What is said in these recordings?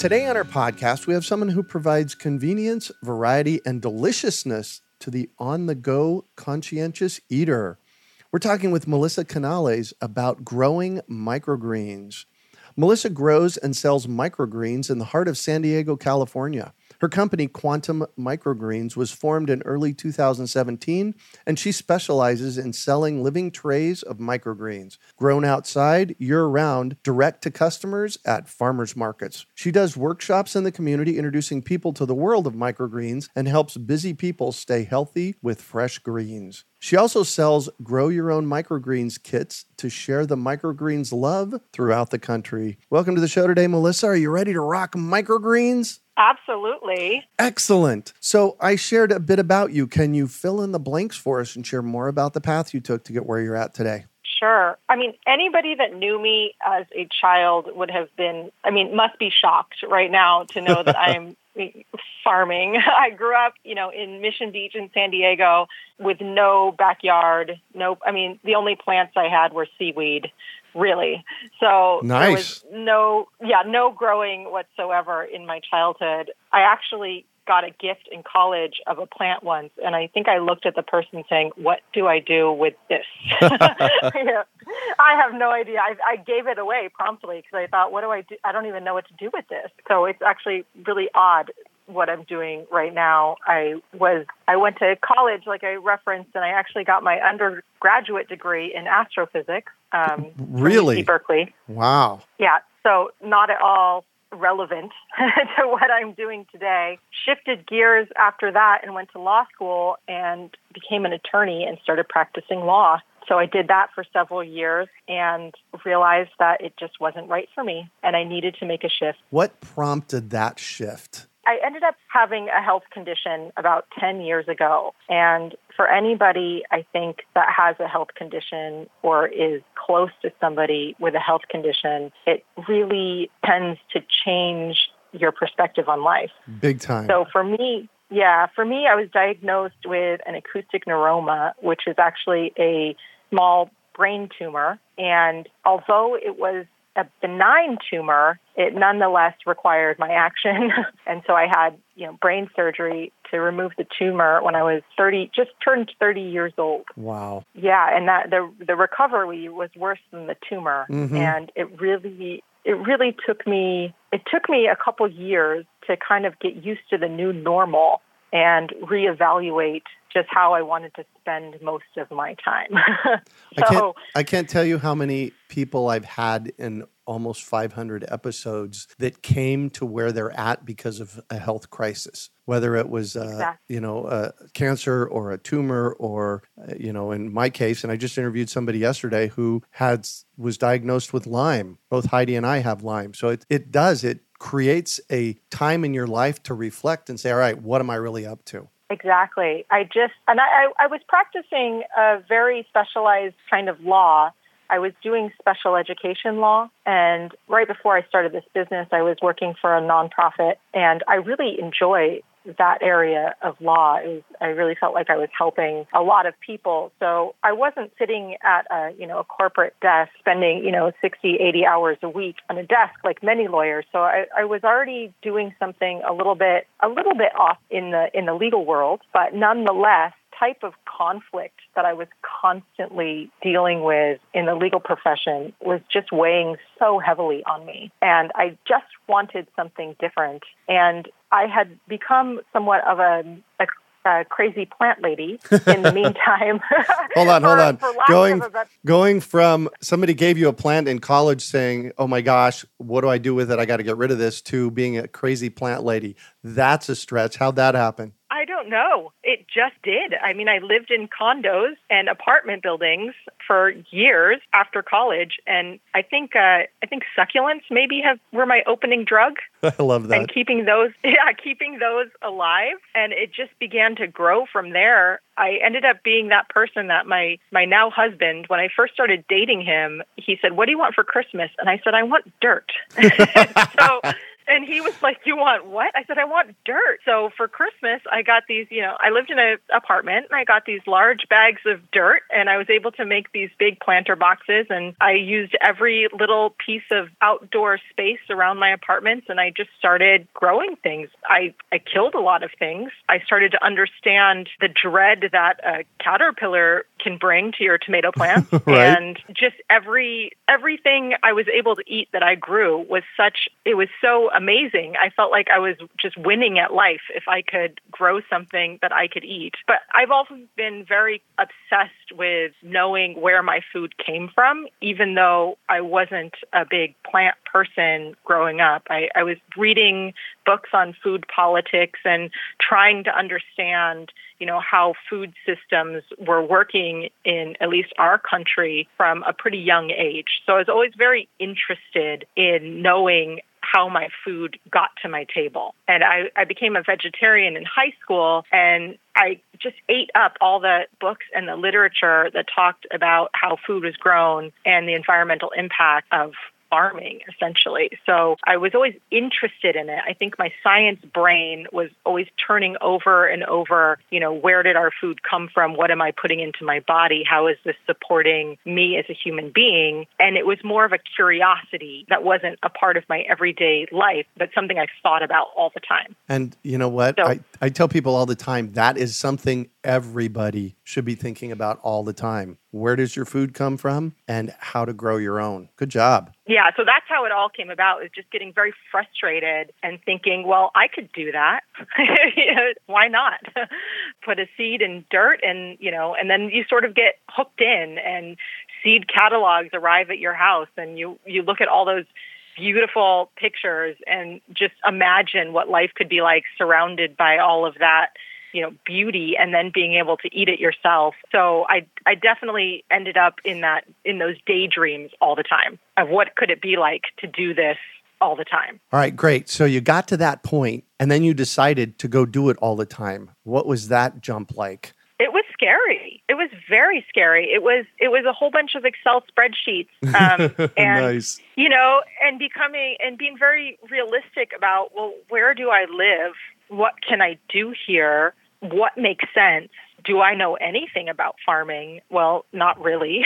Today on our podcast, we have someone who provides convenience, variety, and deliciousness to the on the go conscientious eater. We're talking with Melissa Canales about growing microgreens. Melissa grows and sells microgreens in the heart of San Diego, California. Her company, Quantum Microgreens, was formed in early 2017, and she specializes in selling living trays of microgreens, grown outside, year round, direct to customers at farmers markets. She does workshops in the community, introducing people to the world of microgreens, and helps busy people stay healthy with fresh greens. She also sells grow your own microgreens kits to share the microgreens love throughout the country. Welcome to the show today, Melissa. Are you ready to rock microgreens? Absolutely. Excellent. So I shared a bit about you. Can you fill in the blanks for us and share more about the path you took to get where you're at today? Sure. I mean, anybody that knew me as a child would have been, I mean, must be shocked right now to know that I'm farming. I grew up, you know, in Mission Beach in San Diego with no backyard. No, I mean, the only plants I had were seaweed really. So nice. there was no, yeah, no growing whatsoever in my childhood. I actually got a gift in college of a plant once, and I think I looked at the person saying, "What do I do with this?" I have no idea. I, I gave it away promptly because I thought, "What do I do? I don't even know what to do with this." So it's actually really odd what I'm doing right now. I was I went to college, like I referenced, and I actually got my undergraduate degree in astrophysics. Um, really, Berkeley. Wow. Yeah. So not at all relevant to what I'm doing today. Shifted gears after that and went to law school and became an attorney and started practicing law. So I did that for several years and realized that it just wasn't right for me and I needed to make a shift. What prompted that shift? I ended up having a health condition about 10 years ago. And for anybody, I think, that has a health condition or is close to somebody with a health condition, it really tends to change your perspective on life. Big time. So for me, yeah, for me, I was diagnosed with an acoustic neuroma, which is actually a small brain tumor. And although it was a benign tumor, it nonetheless required my action. and so I had, you know, brain surgery to remove the tumor when I was 30, just turned 30 years old. Wow. Yeah. And that the, the recovery was worse than the tumor. Mhm. And it really, it really took me, it took me a couple years to kind of get used to the new normal and reevaluate just how I wanted to spend most of my time. I can't, so, I can't tell you how many people I've had in almost 500 episodes that came to where they're at because of a health crisis, whether it was, uh, Exactly. you know, uh, cancer or a tumor, or uh, you know, in my case, and I just interviewed somebody yesterday who had was diagnosed with Lyme. Both Heidi and I have Lyme, so it it does it creates a time in your life to reflect and say, all right, what am I really up to? Exactly. I just, and I, I, was practicing a very specialized kind of law. I was doing special education law. And right before I started this business, I was working for a nonprofit. And I really enjoy that area of law. Was, I really felt like I was helping a lot of people. So I wasn't sitting at a, you know, a corporate desk spending, you know, 60, 80 hours a week on a desk like many lawyers. So I, I was already doing something a little bit, a little bit off in the, in the legal world, but nonetheless, type of conflict that I was constantly dealing with in the legal profession was just weighing so heavily on me. And I just wanted something different. And I had become somewhat of a, a uh, crazy plant lady in the meantime. hold on, hold on. going, going from somebody gave you a plant in college saying, oh my gosh, what do I do with it? I got to get rid of this to being a crazy plant lady. That's a stretch. How'd that happen? Don't know. It just did. I mean, I lived in condos and apartment buildings for years after college, and I think uh, I think succulents maybe have were my opening drug. I love that. And keeping those, yeah, keeping those alive, and it just began to grow from there. I ended up being that person that my my now husband, when I first started dating him, he said, "What do you want for Christmas?" And I said, "I want dirt." so and he was like, "You want what?" I said, "I want dirt." So for Christmas, I got these. You know, I lived in an apartment, and I got these large bags of dirt, and I was able to make these big planter boxes. And I used every little piece of outdoor space around my apartments, and I just started growing things. I I killed a lot of things. I started to understand the dread that a caterpillar can bring to your tomato plant, right. and just every everything I was able to eat that I grew was such. It was so amazing. I felt like I was just winning at life if I could grow something that I could eat. But I've also been very obsessed with knowing where my food came from, even though I wasn't a big plant person growing up. I, I was reading books on food politics and trying to understand, you know, how food systems were working in at least our country from a pretty young age. So I was always very interested in knowing how my food got to my table. And I, I became a vegetarian in high school and I just ate up all the books and the literature that talked about how food was grown and the environmental impact of farming essentially. So I was always interested in it. I think my science brain was always turning over and over, you know, where did our food come from? What am I putting into my body? How is this supporting me as a human being? And it was more of a curiosity that wasn't a part of my everyday life, but something I thought about all the time. And you know what? So, I, I tell people all the time that is something everybody should be thinking about all the time. Where does your food come from and how to grow your own? Good job. Yeah, so that's how it all came about, is just getting very frustrated and thinking, well, I could do that. Why not? Put a seed in dirt and, you know, and then you sort of get hooked in and seed catalogs arrive at your house and you you look at all those beautiful pictures and just imagine what life could be like surrounded by all of that you know beauty and then being able to eat it yourself so i i definitely ended up in that in those daydreams all the time of what could it be like to do this all the time all right great so you got to that point and then you decided to go do it all the time what was that jump like it was scary. It was very scary. It was it was a whole bunch of Excel spreadsheets, um, and nice. you know, and becoming and being very realistic about well, where do I live? What can I do here? what makes sense? Do I know anything about farming? Well, not really.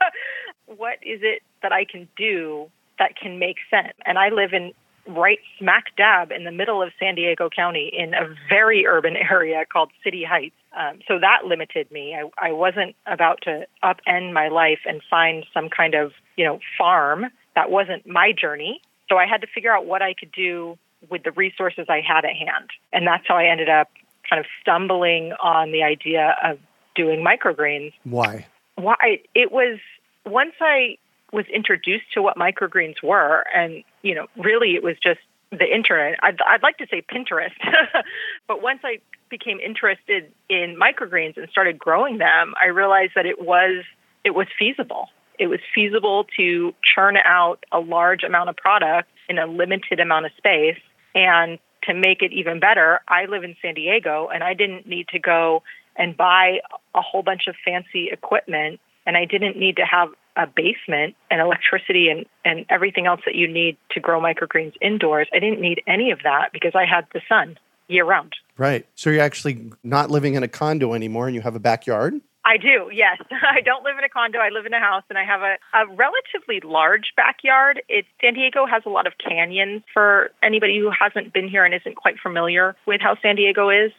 what is it that I can do that can make sense? And I live in right smack dab in the middle of San Diego County in a very urban area called City Heights. Um, so that limited me. I, I wasn't about to upend my life and find some kind of, you know, farm. That wasn't my journey. So I had to figure out what I could do with the resources I had at hand. And that's how I ended up kind of stumbling on the idea of doing microgreens. Why? Why? It was once I was introduced to what microgreens were, and you know, really, it was just the internet. I'd, I'd like to say Pinterest, but once I became interested in microgreens and started growing them, I realized that it was it was feasible. It was feasible to churn out a large amount of product in a limited amount of space and to make it even better, I live in San Diego and I didn't need to go and buy a whole bunch of fancy equipment and I didn't need to have a basement and electricity and, and everything else that you need to grow microgreens indoors. I didn't need any of that because I had the sun year round. Right. So you're actually not living in a condo anymore and you have a backyard? I do, yes. I don't live in a condo. I live in a house and I have a, a relatively large backyard. It, San Diego has a lot of canyons for anybody who hasn't been here and isn't quite familiar with how San Diego is.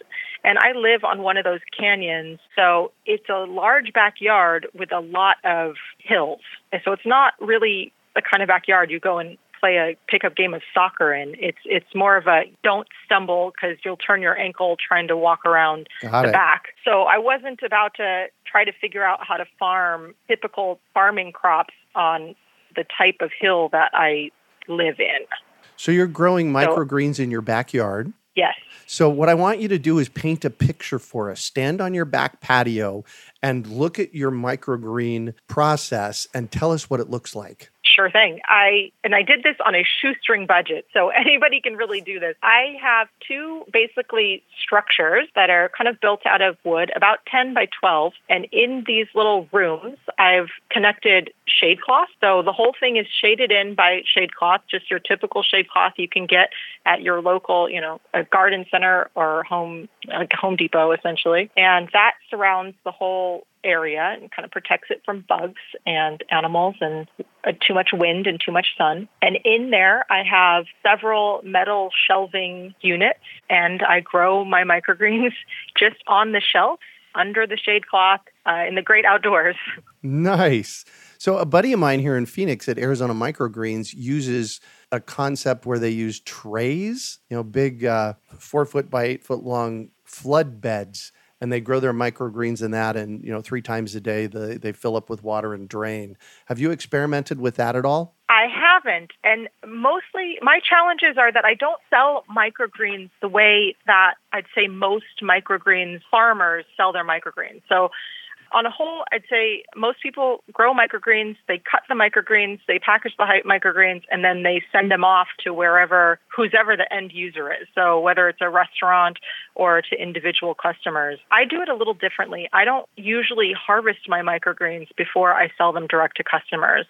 And I live on one of those canyons. So it's a large backyard with a lot of hills. And so it's not really the kind of backyard you go and play a pickup game of soccer in. It's it's more of a don't stumble because you'll turn your ankle trying to walk around Got the it. back. So I wasn't about to try to figure out how to farm typical farming crops on the type of hill that I live in. So you're growing microgreens in your backyard. Yes. So what I want you to do is paint a picture for us. Stand on your back patio and look at your microgreen process and tell us what it looks like. Sure thing. I and I did this on a shoestring budget, so anybody can really do this. I have two basically structures that are kind of built out of wood, about 10 by 12, and in these little rooms, I've connected shade cloth. So the whole thing is shaded in by shade cloth, just your typical shade cloth you can get at your local, you know, a garden center or home like Home Depot essentially. And that surrounds the whole area and kind of protects it from bugs and animals and uh, too much wind and too much sun. And in there, I have several metal shelving units, and I grow my microgreens just on the shelf under the shade cloth uh, in the great outdoors. Nice. So a buddy of mine here in Phoenix at Arizona Microgreens uses a concept where they use trays, you know, big uh, four foot by eight foot long flood beds, and they grow their microgreens in that. And you know, three times a day they they fill up with water and drain. Have you experimented with that at all? I haven't. And mostly my challenges are that I don't sell microgreens the way that I'd say most microgreens farmers sell their microgreens. So on a whole, I'd say most people grow microgreens, they cut the microgreens, they package the microgreens, and then they send them off to wherever, whoever the end user is. So whether it's a restaurant or to individual customers. I do it a little differently. I don't usually harvest my microgreens before I sell them direct to customers.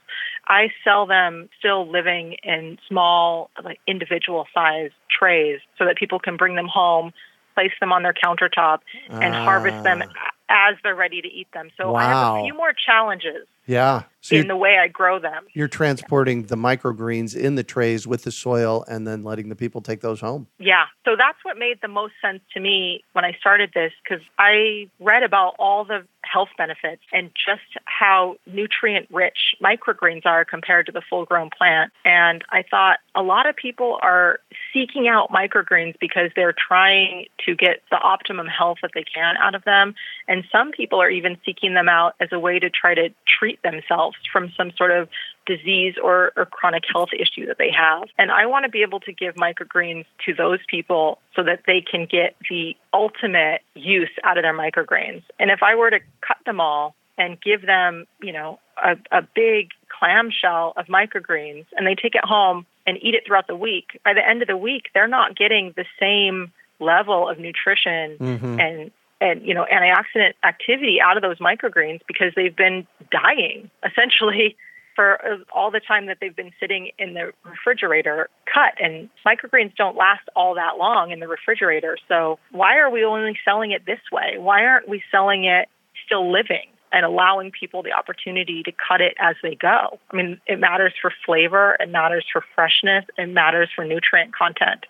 I sell them still living in small, like individual size trays so that people can bring them home, place them on their countertop, and harvest them ah. As they're ready to eat them. So I have a few more challenges Yeah. So in the way I grow them. you're transporting the microgreens in the trays with the soil and then letting the people take those home. Yeah. So that's what made the most sense to me when I started this because I read about all the health benefits and just how nutrient rich microgreens are compared to the full grown plant. And I thought a lot of people are seeking out microgreens because they're trying to get the optimum health that they can out of them. And some people are even seeking them out as a way to try to treat themselves from some sort of disease or, or chronic health issue that they have. And I want to be able to give microgreens to those people so that they can get the ultimate use out of their microgreens. And if I were to cut them all and give them, you know, a, a big clamshell of microgreens and they take it home and eat it throughout the week, by the end of the week, they're not getting the same level of nutrition Mhm. and and you know antioxidant activity out of those microgreens because they've been dying essentially for uh, all the time that they've been sitting in the refrigerator cut. And microgreens don't last all that long in the refrigerator. So why are we only selling it this way? Why aren't we selling it still living and allowing people the opportunity to cut it as they go? I mean it matters for flavor it matters for freshness it matters for nutrient content.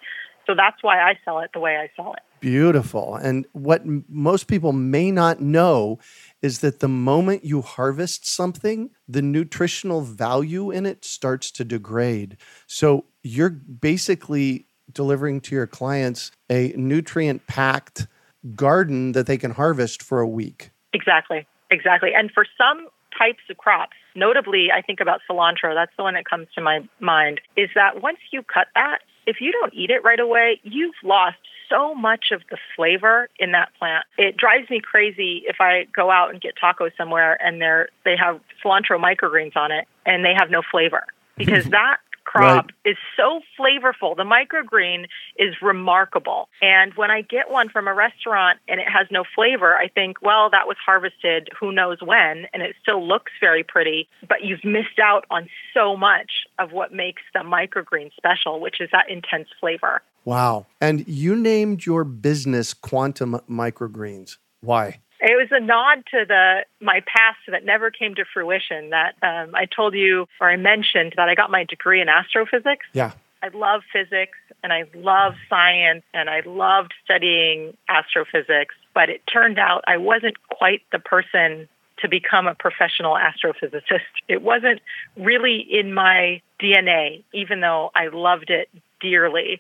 So that's why i sell it the way i sell it Beautiful. And what m- most people may not know is that the moment you harvest something, the nutritional value in it starts to degrade. So you're basically delivering to your clients a nutrient packed garden that they can harvest for a week. Exactly, exactly. And for some types of crops, notably, I think about cilantro, that's the one that comes to my mind, is that once you cut that, if you don't eat it right away, you've lost so much of the flavor in that plant. It drives me crazy if I go out and get tacos somewhere and they're they have cilantro microgreens on it and they have no flavor because that crop is so flavorful. The microgreen is remarkable. And when I get one from a restaurant and it has no flavor, I think, well, that was harvested who knows when, and it still looks very pretty, but you've missed out on so much of what makes the microgreen special, which is that intense flavor. Wow. And you named your business Quantum Microgreens. Why? It was a nod to the my past that never came to fruition. That um, I told you, or I mentioned that I got my degree in astrophysics. Yeah. I love physics and I love science and I loved studying astrophysics, but it turned out I wasn't quite the person to become a professional astrophysicist. It wasn't really in my DNA, even though I loved it dearly.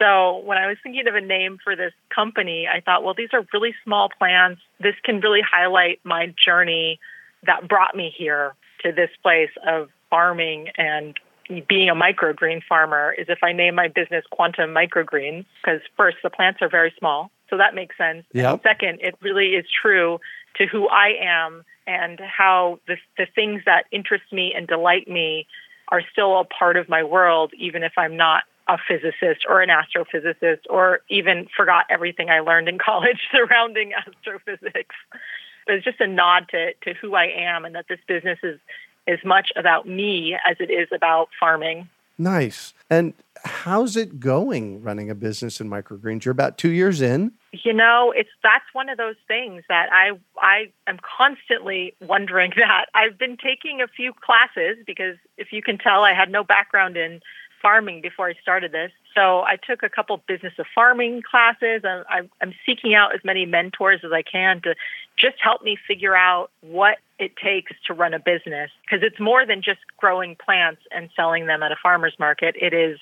So when I was thinking of a name for this company, I thought, well, these are really small plants. This can really highlight my journey that brought me here to this place of farming and being a microgreen farmer is if I name my business Quantum Microgreens, because first, the plants are very small. So that makes sense. Yep. second, it really is true to who I am and how the, the things that interest me and delight me are still a part of my world, even if I'm not a physicist or an astrophysicist or even forgot everything I learned in college surrounding astrophysics. It's just a nod to, to who I am and that this business is as much about me as it is about farming. Nice. And how's it going running a business in microgreens? You're about two years in. You know, it's that's one of those things that I I am constantly wondering that. I've been taking a few classes because if you can tell I had no background in farming before I started this. So I took a couple business of farming classes. I'm, I'm seeking out as many mentors as I can to just help me figure out what it takes to run a business because it's more than just growing plants and selling them at a farmer's market. It is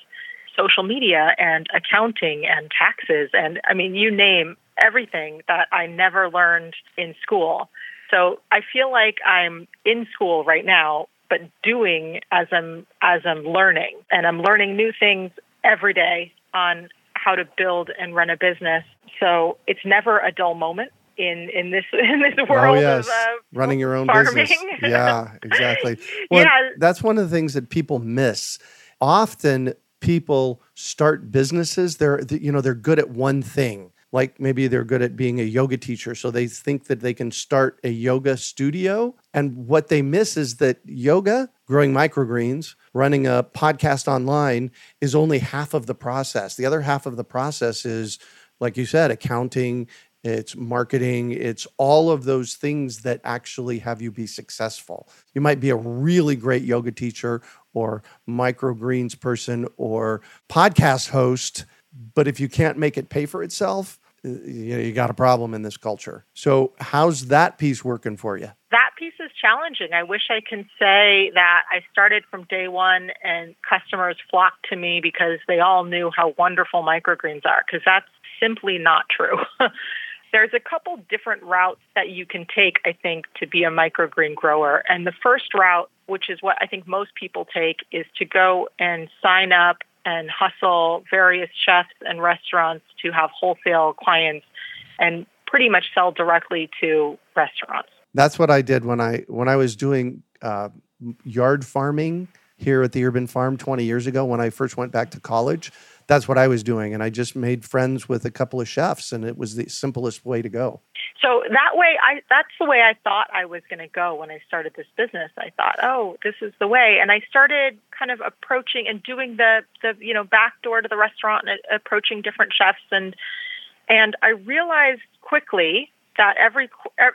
social media and accounting and taxes and I mean you name everything that I never learned in school. So I feel like I'm in school right now but doing as I'm as I'm learning and I'm learning new things every day on how to build and run a business. So it's never a dull moment in in this in this Oh world yes, of uh, running your own farming. business. Yeah, exactly. Well, yeah, that's one of the things that people miss. Often people start businesses. They're you know they're good at one thing. Like maybe they're good at being a yoga teacher, so they think that they can start a yoga studio. And what they miss is that yoga, growing microgreens, running a podcast online is only half of the process. The other half of the process is, like you said, accounting, it's marketing, it's all of those things that actually have you be successful. You might be a really great yoga teacher or microgreens person or podcast host, but if you can't make it pay for itself, you, know, you got a problem in this culture. So, how's that piece working for you? that piece is challenging. I wish I can say that I started from day one and customers flocked to me because they all knew how wonderful microgreens are, because that's simply not true. There's a couple different routes that you can take, I think, to be a microgreen grower. And the first route, which is what I think most people take, is to go and sign up and hustle various chefs and restaurants to have wholesale clients and pretty much sell directly to restaurants. That's what I did when I when I was doing uh, yard farming here at the Urban Farm 20 years ago when I first went back to college. That's what I was doing, and I just made friends with a couple of chefs, and it was the simplest way to go. So that way, I that's the way I thought I was going to go when I started this business. I thought, oh, this is the way, and I started kind of approaching and doing the the you know back door to the restaurant and uh, approaching different chefs, and and I realized quickly that every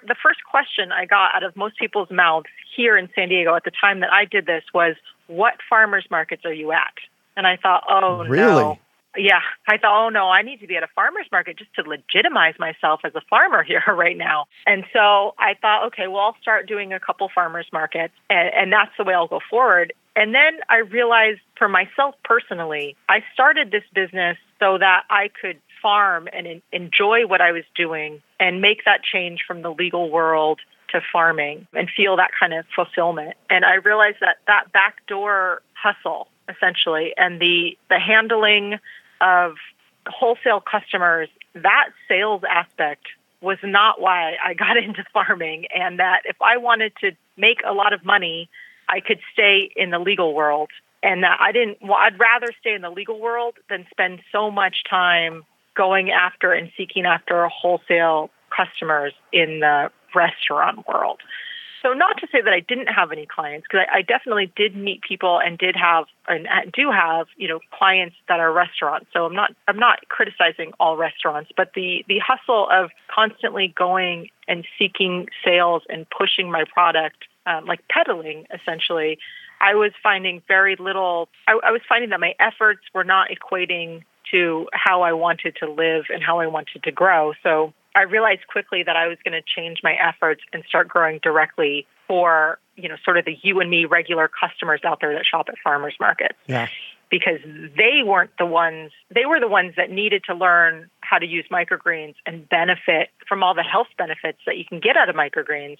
the first question I got out of most people's mouths here in San Diego at the time that I did this was, "What farmers markets are you at?" And I thought, "Oh really? no." Yeah, I thought, oh no, I need to be at a farmer's market just to legitimize myself as a farmer here right now. And so I thought, okay, well, I'll start doing a couple farmers markets, and, and that's the way I'll go forward. And then I realized for myself personally, I started this business so that I could farm and enjoy what I was doing and make that change from the legal world to farming and feel that kind of fulfillment. And I realized that that backdoor hustle essentially and the the handling of wholesale customers, that sales aspect was not why I got into farming and that if I wanted to make a lot of money, I could stay in the legal world and that I didn't well, I'd rather stay in the legal world than spend so much time going after and seeking after wholesale customers in the restaurant world. So, not to say that I didn't have any clients, because I, I, definitely did meet people and did have and do have, you know, clients that are restaurants. So I'm not I'm not criticizing all restaurants, but the the hustle of constantly going and seeking sales and pushing my product, um, like peddling, essentially, I was finding very little. I, I was finding that my efforts were not equating to how I wanted to live and how I wanted to grow. So I realized quickly that I was going to change my efforts and start growing directly for, you know, sort of the you and me regular customers out there that shop at farmers markets. Yeah. Because they weren't the ones, they were the ones that needed to learn how to use microgreens and benefit from all the health benefits that you can get out of microgreens.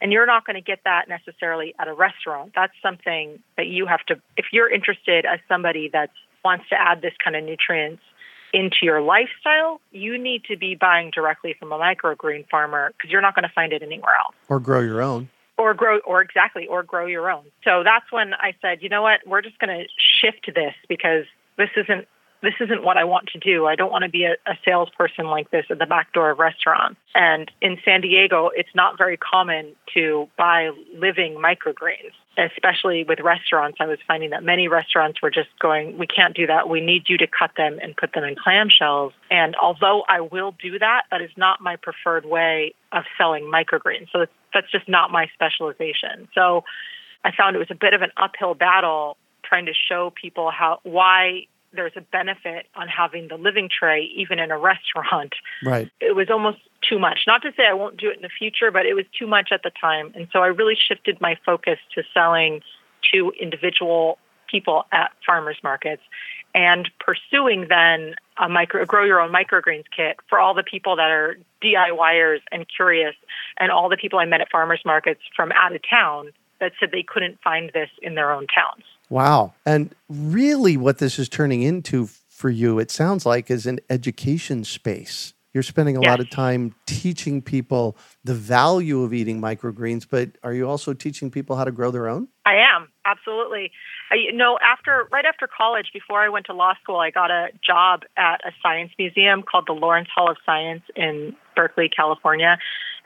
And you're not going to get that necessarily at a restaurant. That's something that you have to, if you're interested as somebody that wants to add this kind of nutrients into your lifestyle, you need to be buying directly from a microgreen farmer because you're not going to find it anywhere else. Or grow your own. Or grow, or exactly, or grow your own. So that's when I said, you know what, we're just going to shift this because this isn't this isn't what I want to do. I don't want to be a, a, salesperson like this at the back door of restaurants. And in San Diego, it's not very common to buy living microgreens, especially with restaurants. I was finding that many restaurants were just going, we can't do that. We need you to cut them and put them in clamshells. And although I will do that, that is not my preferred way of selling microgreens. So that's just not my specialization. So I found it was a bit of an uphill battle trying to show people how why there's a benefit on having the living tray even in a restaurant. Right. It was almost too much. Not to say I won't do it in the future, but it was too much at the time. And so I really shifted my focus to selling to individual people at farmers markets and pursuing then a micro grow your own microgreens kit for all the people that are DIYers and curious and all the people I met at farmers markets from out of town that said they couldn't find this in their own towns. Wow. And really, what this is turning into for you, it sounds like, is an education space. You're spending a yes. lot of time teaching people the value of eating microgreens, but are you also teaching people how to grow their own? I am, absolutely. I, you know, after right after college, before I went to law school, I got a job at a science museum called the Lawrence Hall of Science in Berkeley, California.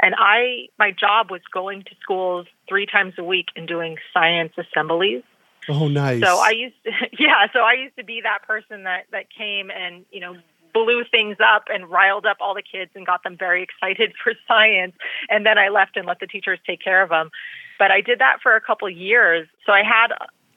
And I my job was going to schools three times a week and doing science assemblies. Oh, nice. So I used, to, yeah. So I used to be that person that that came and you know blew things up and riled up all the kids and got them very excited for science. And then I left and let the teachers take care of them. But I did that for a couple years. So I had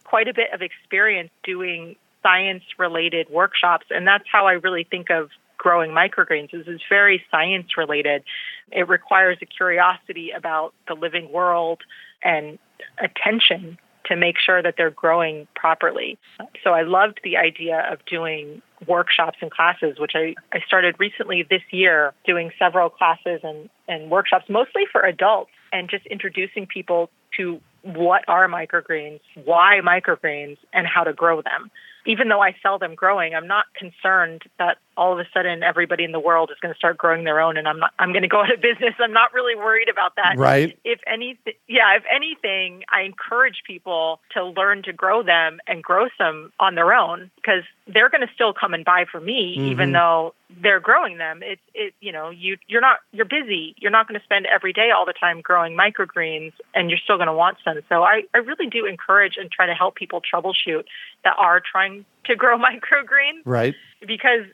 quite a bit of experience doing science related workshops. And that's how I really think of growing microgreens this is it's very science related. It requires a curiosity about the living world and attention to make sure that they're growing properly. So I loved the idea of doing workshops and classes, which I, I started recently this year, doing several classes and, and workshops, mostly for adults, and just introducing people to what are microgreens, why microgreens, and how to grow them. Even though I sell them growing, I'm not concerned that all of a sudden everybody in the world is going to start growing their own and I'm not I'm going to go out of business. I'm not really worried about that. Right. If anything yeah, if anything, I encourage people to learn to grow them and grow some on their own because they're going to still come and buy from me mm-hmm. even though they're growing them. It's it you know, you you're not you're busy. You're not going to spend every day all the time growing microgreens and you're still going to want some. So I I really do encourage and try to help people troubleshoot that are trying to grow microgreens. Right. Because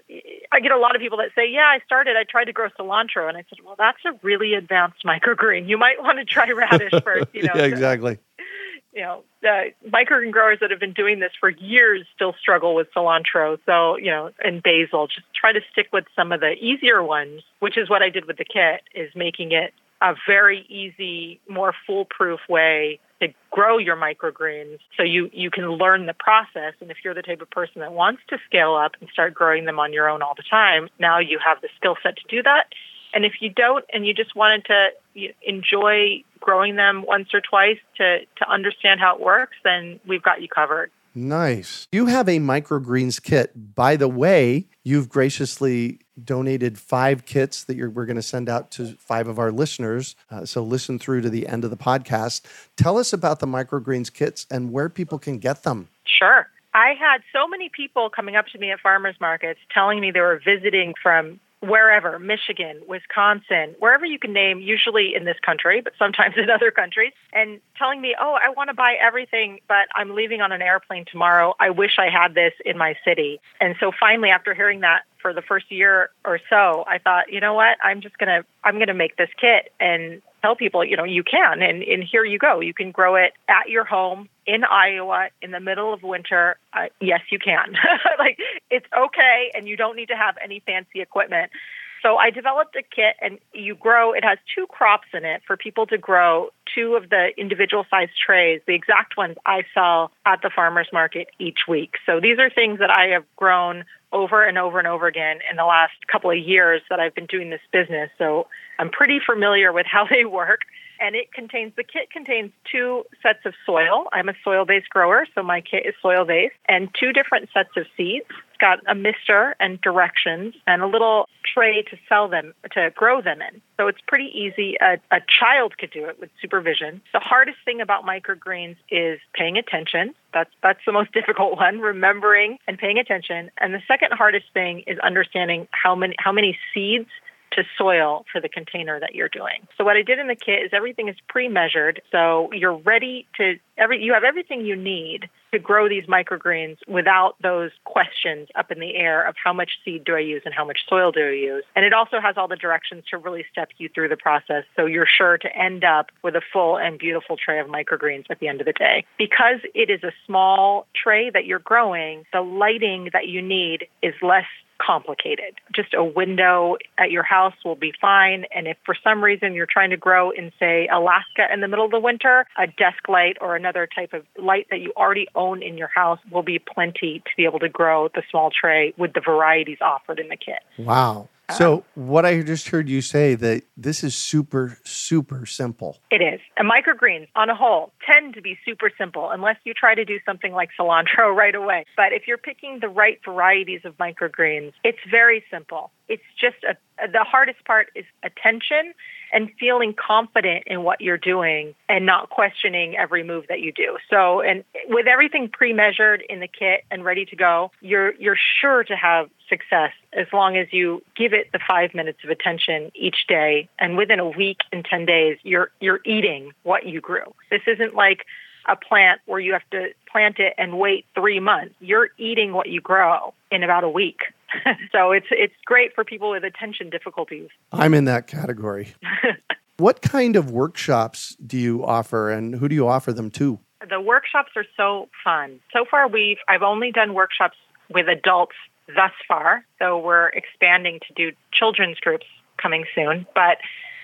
I get a lot of people that say, "Yeah, I started. I tried to grow cilantro," and I said, "Well, that's a really advanced microgreen. You might want to try radish first. You know, yeah, exactly. you know, the microgreen growers that have been doing this for years still struggle with cilantro. So, you know, and basil. Just try to stick with some of the easier ones, which is what I did with the kit, is making it a very easy, more foolproof way to grow your microgreens so you, you can learn the process. And if you're the type of person that wants to scale up and start growing them on your own all the time, now you have the skill set to do that. And if you don't and you just wanted to enjoy growing them once or twice to, to understand how it works, then we've got you covered. Nice. You have a microgreens kit. By the way, you've graciously donated five kits that we're going to send out to five of our listeners. Uh, so listen through to the end of the podcast. Tell us about the microgreens kits and where people can get them. Sure. I had so many people coming up to me at farmers markets telling me they were visiting from wherever, Michigan, Wisconsin, wherever you can name, usually in this country, but sometimes in other countries, and telling me, oh, I want to buy everything, but I'm leaving on an airplane tomorrow. I wish I had this in my city. And so finally, after hearing that for the first year or so, I thought, you know what? I'm just going to, I'm going to make this kit and tell people, you know, you can, and, and here you go. You can grow it at your home in Iowa in the middle of winter. Uh, yes, you can. like, it's okay, and you don't need to have any fancy equipment. So I developed a kit, and you grow. It has two crops in it for people to grow two of the individual sized trays, the exact ones I sell at the farmers market each week. So these are things that I have grown over and over and over again in the last couple of years that I've been doing this business. So I'm pretty familiar with how they work and it contains the kit contains two sets of soil. I'm a soil based grower, so my kit is soil based, and two different sets of seeds. It's got a mister and directions and a little tray to sell them to grow them in. So it's pretty easy. A, a child could do it with supervision. The hardest thing about microgreens is paying attention. That's that's the most difficult one, remembering and paying attention. And the second hardest thing is understanding how many how many seeds to soil for the container that you're doing. So what I did in the kit is everything is pre-measured. So you're ready to every you have everything you need to grow these microgreens without those questions up in the air of how much seed do I use and how much soil do I use. And it also has all the directions to really step you through the process so you're sure to end up with a full and beautiful tray of microgreens at the end of the day. Because it is a small tray that you're growing, the lighting that you need is less complicated. Just a window at your house will be fine. And if for some reason you're trying to grow in, say, Alaska in the middle of the winter, a desk light or another type of light that you already own in your house will be plenty to be able to grow the small tray with the varieties offered in the kit. Wow. Uh-huh. So, what I just heard you say that this is super, super simple. It is. And microgreens, on a whole, tend to be super simple unless you try to do something like cilantro right away. But if you're picking the right varieties of microgreens, it's very simple. It's just a, the hardest part is attention and feeling confident in what you're doing and not questioning every move that you do. So, and with everything pre-measured in the kit and ready to go, you're you're sure to have success as long as you give it the 5 minutes of attention each day and within a week and 10 days you're you're eating what you grew. This isn't like a plant where you have to plant it and wait 3 months. You're eating what you grow in about a week. so it's it's great for people with attention difficulties. I'm in that category. what kind of workshops do you offer and who do you offer them to? The workshops are so fun. So far we've I've only done workshops with adults thus far. So we're expanding to do children's groups coming soon. But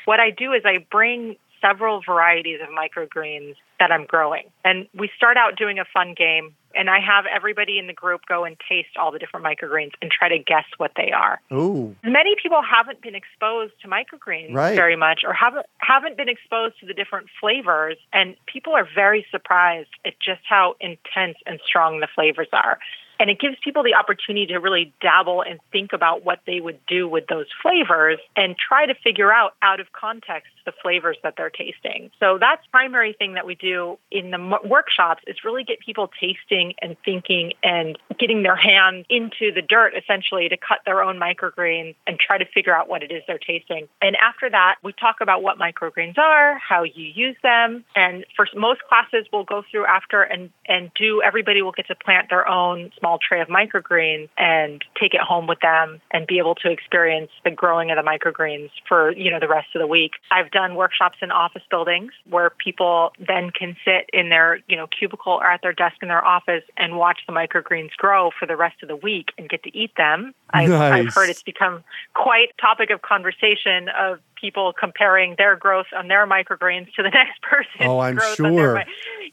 what I do is I bring several varieties of microgreens that I'm growing. And we start out doing a fun game and I have everybody in the group go and taste all the different microgreens and try to guess what they are. Oh. Many people haven't been exposed to microgreens right. very much or haven't haven't been exposed to the different flavors and people are very surprised at just how intense and strong the flavors are. And it gives people the opportunity to really dabble and think about what they would do with those flavors and try to figure out out of context the flavors that they're tasting. So that's primary thing that we do in the workshops is really get people tasting and thinking and getting their hands into the dirt essentially to cut their own microgreens and try to figure out what it is they're tasting. And after that, we talk about what microgreens are, how you use them, and for most classes we'll go through after and and do everybody will get to plant their own small tray of microgreens and take it home with them and be able to experience the growing of the microgreens for, you know, the rest of the week. I've done workshops in office buildings where people then can sit in their, you know, cubicle or at their desk in their office and watch the microgreens grow for the rest of the week and get to eat them. I've, nice. I've heard it's become quite topic of conversation of people comparing their growth on their microgreens to the next person. Oh, I'm sure.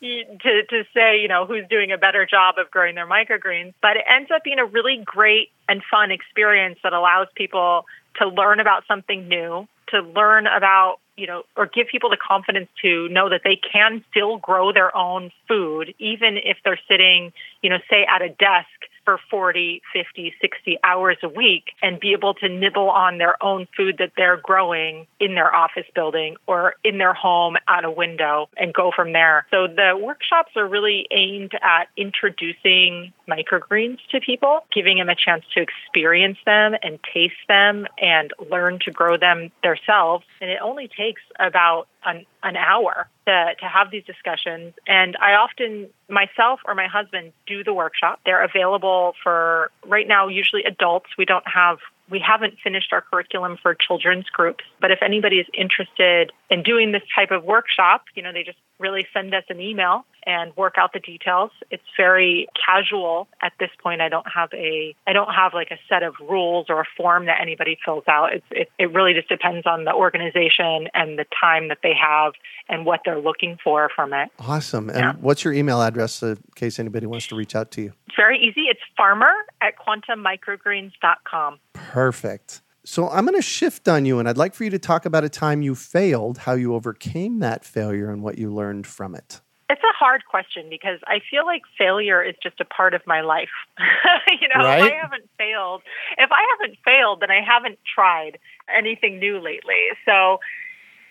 To, to say, you know, who's doing a better job of growing their microgreens. But it ends up being a really great and fun experience that allows people to learn about something new, to learn about you know, or give people the confidence to know that they can still grow their own food, even if they're sitting, you know, say at a desk for 40, 50, 60 hours a week and be able to nibble on their own food that they're growing in their office building or in their home out a window and go from there. So the workshops are really aimed at introducing microgreens to people, giving them a chance to experience them and taste them and learn to grow them themselves. And it only takes about an, an hour to, to have these discussions. And I often, myself or my husband, do the workshop. They're available for right now, usually adults. We don't have We haven't finished our curriculum for children's groups, but if anybody is interested in doing this type of workshop, you know, they just really send us an email and work out the details. It's very casual at this point. I don't have a I don't have like a set of rules or a form that anybody fills out. It's it, it really just depends on the organization and the time that they have and what they're looking for from it. Awesome. And yeah. what's your email address in case anybody wants to reach out to you? It's very easy. It's farmer at quantummicrogreens.com. Perfect. So I'm going to shift on you, and I'd like for you to talk about a time you failed, how you overcame that failure, and what you learned from it. It's a hard question because I feel like failure is just a part of my life. you know, right? if I haven't failed, if I haven't failed, then I haven't tried anything new lately. So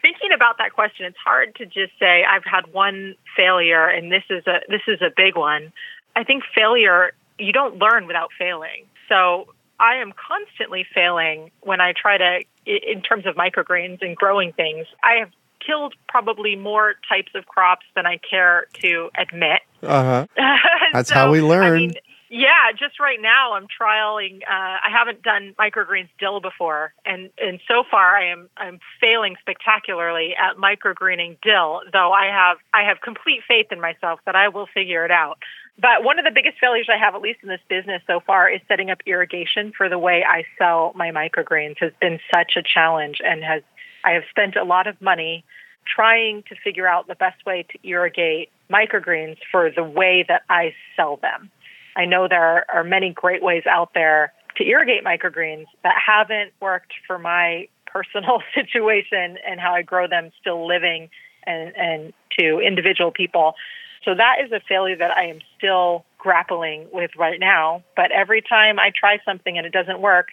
thinking about that question, it's hard to just say I've had one failure and this is a this is a big one. I think failure you don't learn without failing. So I am constantly failing when I try to, in terms of microgreens and growing things. I have killed probably more types of crops than I care to admit. Uh huh. That's so, how we learn. I mean, yeah, just right now I'm trialing. Uh, I haven't done microgreens dill before, and and so far I am I'm failing spectacularly at microgreening dill. Though I have I have complete faith in myself that I will figure it out. But one of the biggest failures I have, at least in this business so far, is setting up irrigation for the way I sell my microgreens has been such a challenge and has I have spent a lot of money trying to figure out the best way to irrigate microgreens for the way that I sell them. I know there are many great ways out there to irrigate microgreens that haven't worked for my personal situation and how I grow them still living and, and to individual people. So that is a failure that I am still grappling with right now. But every time I try something and it doesn't work,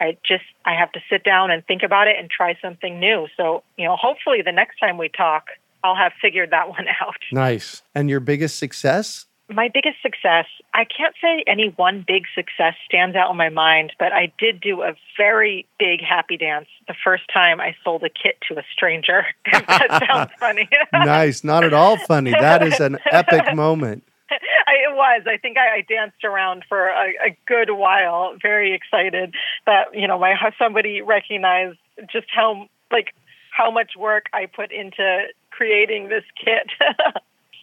I just I have to sit down and think about it and try something new. So, you know, hopefully the next time we talk, I'll have figured that one out. Nice. And your biggest success? My biggest success, I can't say any one big success stands out in my mind, but I did do a very big happy dance the first time I sold a kit to a stranger. that sounds funny. nice. Not at all funny. That is an epic moment. it was. I think I, I danced around for a, a good while, very excited that you know my somebody recognized just how like how much work I put into creating this kit.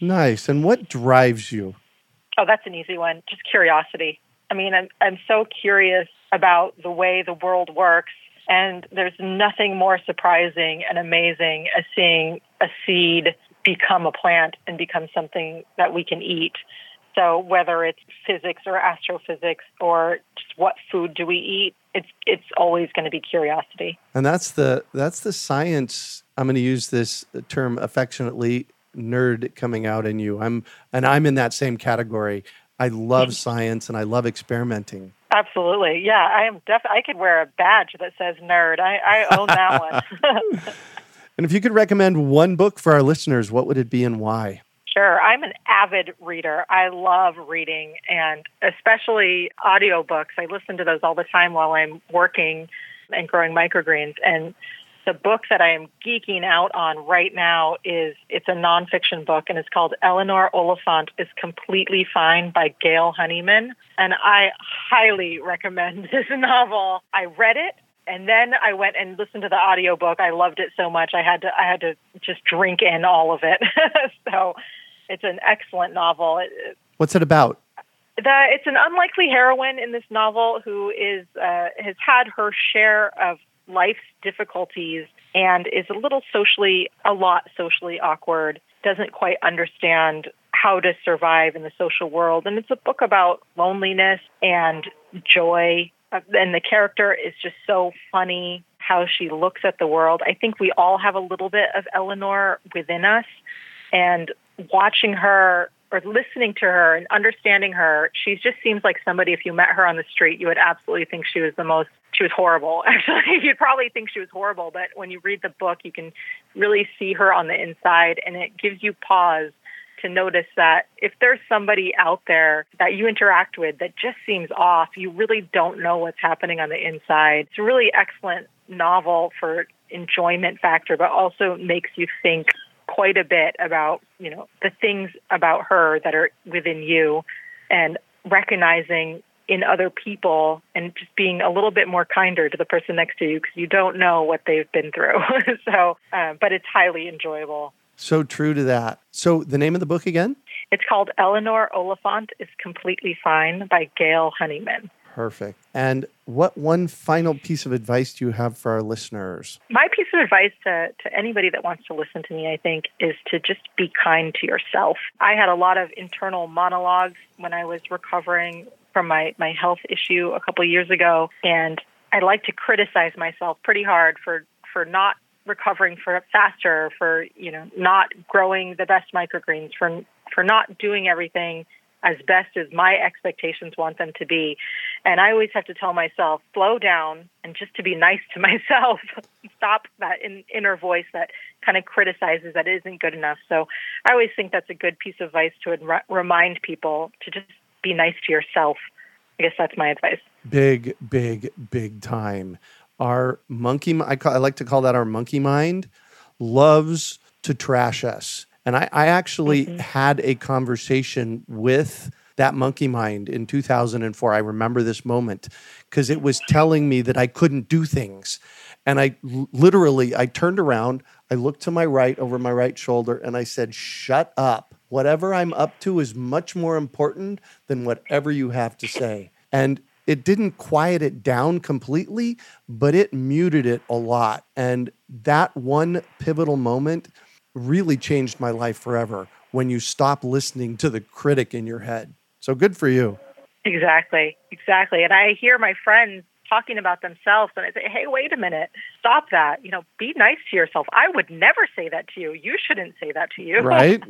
Nice. And what drives you? Oh, that's an easy one. Just curiosity. I mean, I'm I'm so curious about the way the world works, and there's nothing more surprising and amazing as seeing a seed become a plant and become something that we can eat. So whether it's physics or astrophysics or just what food do we eat, it's it's always going to be curiosity. And that's the that's the science. I'm going to use this term affectionately nerd coming out in you. I'm and I'm in that same category. I love mm-hmm. science and I love experimenting. Absolutely. Yeah, I am def I could wear a badge that says nerd. I, I own that one. and if you could recommend one book for our listeners, what would it be and why? Sure. I'm an avid reader. I love reading and especially audiobooks. I listen to those all the time while I'm working and growing microgreens. And the book that I am geeking out on right now is it's a nonfiction book and it's called Eleanor Oliphant is Completely Fine by Gail Honeyman. And I highly recommend this novel. I read it and then I went and listened to the audiobook. I loved it so much I had to I had to just drink in all of it. so it's an excellent novel. What's it about? The, it's an unlikely heroine in this novel who is uh, has had her share of life's difficulties and is a little socially, a lot socially awkward. Doesn't quite understand how to survive in the social world, and it's a book about loneliness and joy. Uh, and the character is just so funny how she looks at the world. I think we all have a little bit of Eleanor within us. And watching her or listening to her and understanding her, she just seems like somebody, if you met her on the street, you would absolutely think she was the most, she was horrible. Actually, you'd probably think she was horrible, but when you read the book, you can really see her on the inside and it gives you pause to notice that if there's somebody out there that you interact with that just seems off, you really don't know what's happening on the inside. It's a really excellent novel for enjoyment factor, but also makes you think quite a bit about, you know, the things about her that are within you and recognizing in other people and just being a little bit more kinder to the person next to you because you don't know what they've been through. so, uh, but it's highly enjoyable. So true to that. So, the name of the book again? It's called Eleanor Oliphant is Completely Fine by Gail Honeyman. Perfect. And what one final piece of advice do you have for our listeners? My piece of advice to, to anybody that wants to listen to me, I think, is to just be kind to yourself. I had a lot of internal monologues when I was recovering from my, my health issue a couple of years ago. And I like to criticize myself pretty hard for, for not recovering for faster, for, you know, not growing the best microgreens, for for not doing everything as best as my expectations want them to be. And I always have to tell myself, slow down and just to be nice to myself. Stop that in, inner voice that kind of criticizes that isn't good enough. So I always think that's a good piece of advice to re- remind people to just be nice to yourself. I guess that's my advice. Big, big, big time. Our monkey, I, call, I like to call that our monkey mind, loves to trash us and I, I actually mm-hmm. had a conversation with that monkey mind in 2004. I remember this moment because it was telling me that I couldn't do things. And I literally, I turned around, I looked to my right over my right shoulder, and I said, Shut up. Whatever I'm up to is much more important than whatever you have to say. And it didn't quiet it down completely, but it muted it a lot. And that one pivotal moment really changed my life forever when you stop listening to the critic in your head. So good for you. Exactly, exactly. And I hear my friends talking about themselves and I say, hey, wait a minute, stop that. You know, be nice to yourself. I would never say that to you. You shouldn't say that to you. Right.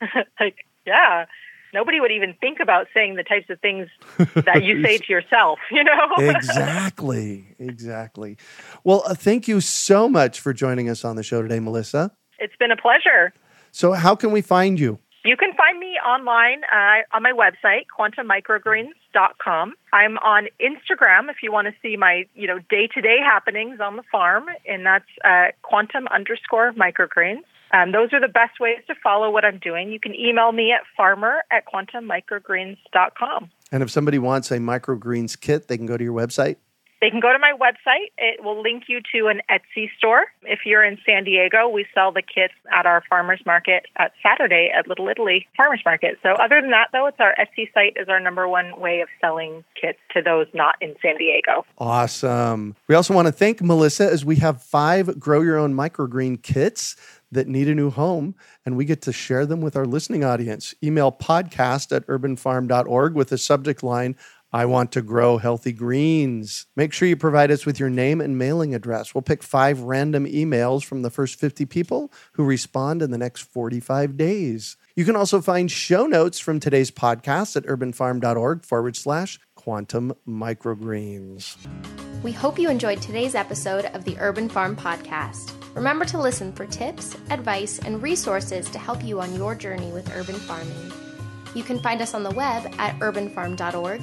like, yeah. Nobody would even think about saying the types of things that you say to yourself, you know? exactly. Exactly. Well, uh, thank you so much for joining us on the show today, Melissa. It's been a pleasure. So, how can we find you? You can find me online uh, on my website, quantummicrogreens.com. I'm on Instagram if you want to see my, you know, day-to-day happenings on the farm, and that's uh, quantum underscore microgreens. Um, those are the best ways to follow what I'm doing. You can email me at farmer at quantummicrogreens.com. And if somebody wants a microgreens kit, they can go to your website? They can go to my website. It will link you to an Etsy store. If you're in San Diego, we sell the kits at our farmers market at Saturday at Little Italy Farmers Market. So other than that, though, it's our Etsy site is our number one way of selling kits to those not in San Diego. Awesome. We also want to thank Melissa as we have five grow your own microgreen kits that need a new home, and we get to share them with our listening audience. Email podcast at urbanfarm.org with the subject line I want to grow healthy greens. Make sure you provide us with your name and mailing address. We'll pick five random emails from the first 50 people who respond in the next 45 days. You can also find show notes from today's podcast at urbanfarm.org forward slash quantum microgreens. We hope you enjoyed today's episode of the Urban Farm Podcast. Remember to listen for tips, advice, and resources to help you on your journey with urban farming. You can find us on the web at urbanfarm.org